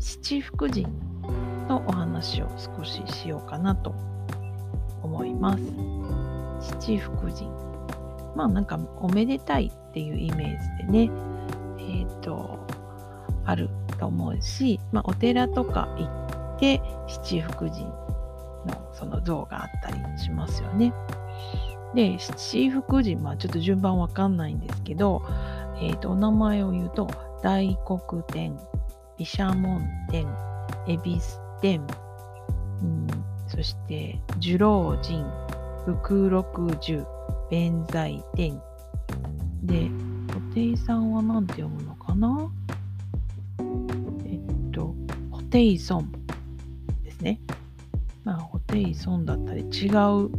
七福神のお話を少ししようかなと思います。七福神。まあなんかおめでたいっていうイメージでねえっ、ー、とあると思うし、まあ、お寺とか行って七福神のその像があったりしますよね。で、七福神、まあちょっと順番わかんないんですけど、えっ、ー、と、お名前を言うと、大黒天、毘沙門天、恵比寿天、うん、そして寿老神、福六十、弁財天。で、布袋さんは何て読むのかな？えっと、ホテイソンですね。まあ、ホテイソンだったり違う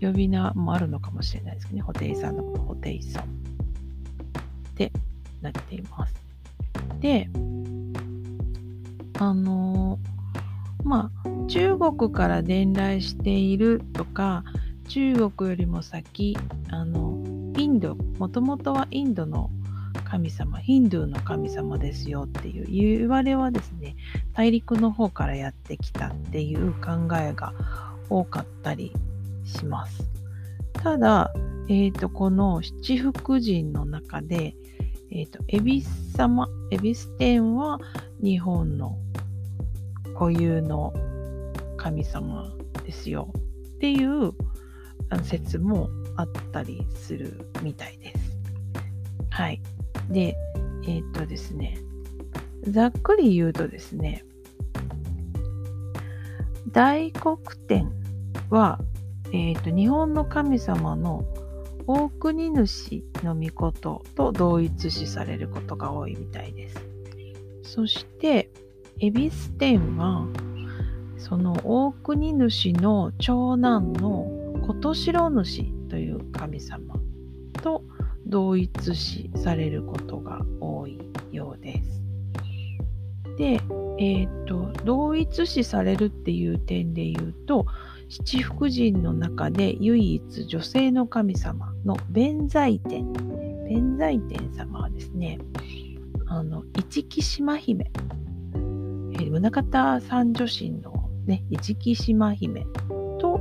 呼び名もあるのかもしれないですけどね。ホテイさんのことホテイソンってなっています。で、あの、まあ、中国から伝来しているとか、中国よりも先、あの、インド、もともとはインドの神様、ヒンドゥーの神様ですよっていう言われはですね、大陸の方からやってきたっていう考えが多かったりします。ただ、えっ、ー、と、この七福神の中で、えっ、ー、と、恵比寿様、恵比寿天は日本の固有の神様ですよっていう説もあったりするみたいです。はい。で、えっ、とですね、ざっくり言うとですね、大黒天は、えーと、日本の神様の大国主の御事と同一視されることが多いみたいです。そして、恵比寿天は、その大国主の長男の琴城主という神様と同一視されることが多いようです。で、えっ、ー、と、同一視されるっていう点で言うと、七福神の中で唯一女性の神様の弁財天。弁財天様はですね、あの、市木島姫。え、宗像三女神のね、市木島姫と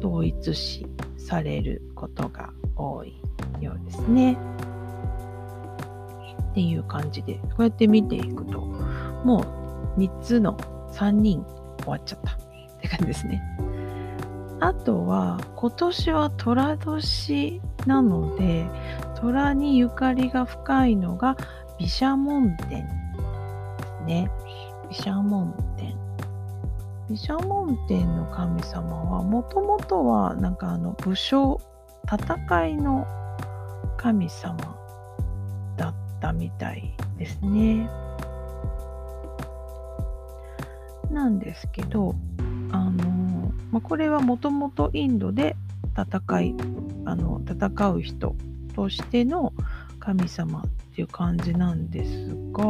同一視されることが多いようですね。っていう感じで、こうやって見ていくと、もう3つの3人終わっちゃったって感じですね。あとは、今年は寅年なので、虎にゆかりが深いのが、毘沙門天ですね。毘沙門天。毘沙門天の神様は、もともとは、なんかあの、武将、戦いの神様だったみたいですね。なんですけど、あのまあ、これはもともとインドで戦いあの戦う人としての神様っていう感じなんですが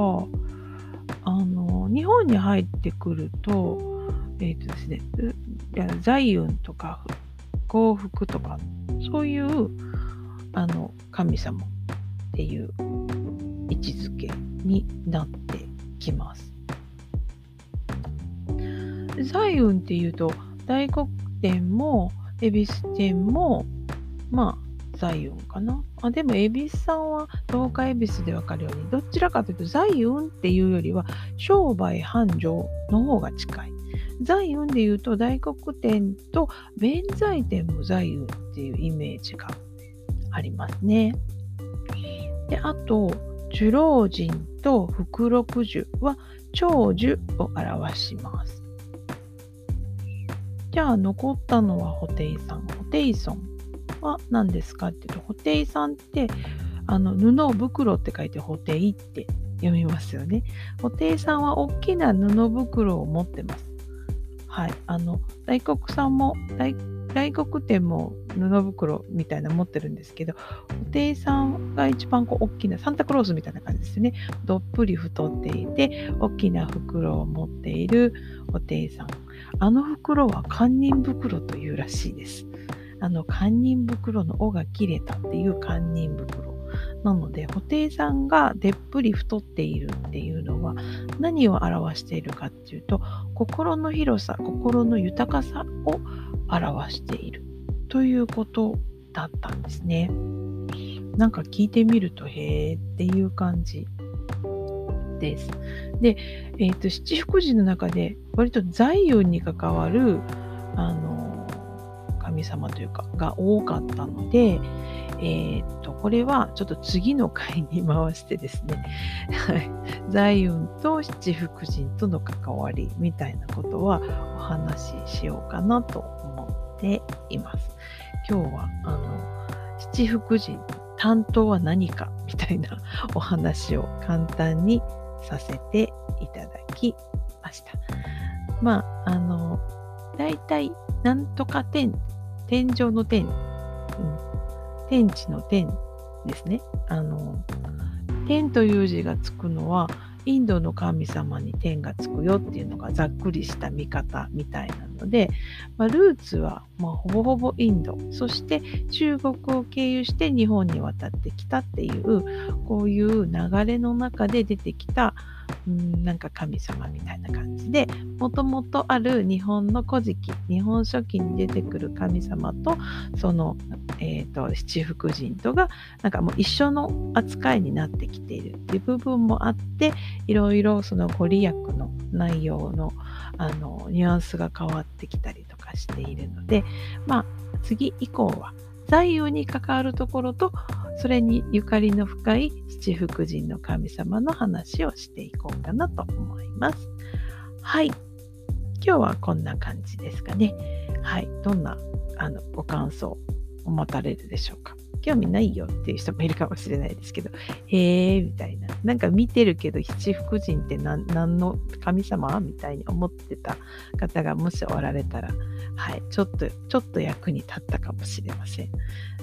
あの日本に入ってくると,、えーとですね、財運とか幸福とかそういうあの神様っていう位置づけになってきます。財運っていうと大黒天も恵比寿天もまあ財運かな？あでも恵比寿さんは東海恵比寿で分かるようにどちらかというと財運っていうよりは商売繁盛の方が近い。財運でいうと大黒天と弁財天も財運っていうイメージがありますね。であと寿老人と福禄寿は長寿を表します。じゃあ残ったのはホテイさん。ホテイソンは何ですかっていうと、ホテイさんってあの布袋って書いてホテイって読みますよね。布袋さんは大きな布袋を持ってます。はい。あの、大黒さんも、大大黒天も布袋みたいな持ってるんですけど、布袋さんが一番こう大きなサンタクロースみたいな感じですね。どっぷり太っていて、大きな袋を持っている布袋さん。あの袋は堪忍袋というらしいです。あの、堪忍袋の尾が切れたっていう堪忍袋。なので、布袋さんがでっぷり太っているっていうのは何を表しているかっていうと、心の広さ、心の豊かさを表しているということだったんですね。なんか聞いてみると、へーっていう感じです。で、えっ、ー、と、七福神の中で割と財運に関わる、あの、神様というか、が多かったので、えー、っと、これはちょっと次の回に回してですね、財運と七福神との関わりみたいなことはお話ししようかなと思っています。今日は、あの、七福神担当は何かみたいなお話を簡単にさせていただきました。まあ、あの、大体、なんとか天、天井の天、うん、天地の天ですね。あの、天という字がつくのは、インドの神様に天がつくよっていうのがざっくりした見方みたいなので、まあ、ルーツはまほぼほぼインド。そして中国を経由して日本に渡ってきたっていうこういう流れの中で出てきたうんなんか神様みたいな感じでもともとある日本の古事記日本書紀に出てくる神様とその、えーと、七福神とがなんかもう一緒の扱いになってきている。っていう部分もあっていろいろそのご利益の内容のあのニュアンスが変わってきたりとかしているのでまあ次以降は財運に関わるところとそれにゆかりの深い七福神の神様の話をしていこうかなと思います。はい。今日はこんな感じですかね。はい。どんなあのご感想を持たれるでしょうか？興味ないよっていう人もいるかもしれないですけど、へえみたいな。なんか見てるけど、七福神って何の神様みたいに思ってた方がもしおられたら、はい、ちょっと、ちょっと役に立ったかもしれません。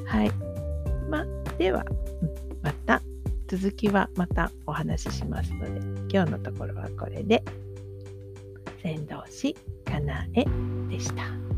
はい。までは、また、続きはまたお話ししますので、今日のところはこれで、先導師かなえでした。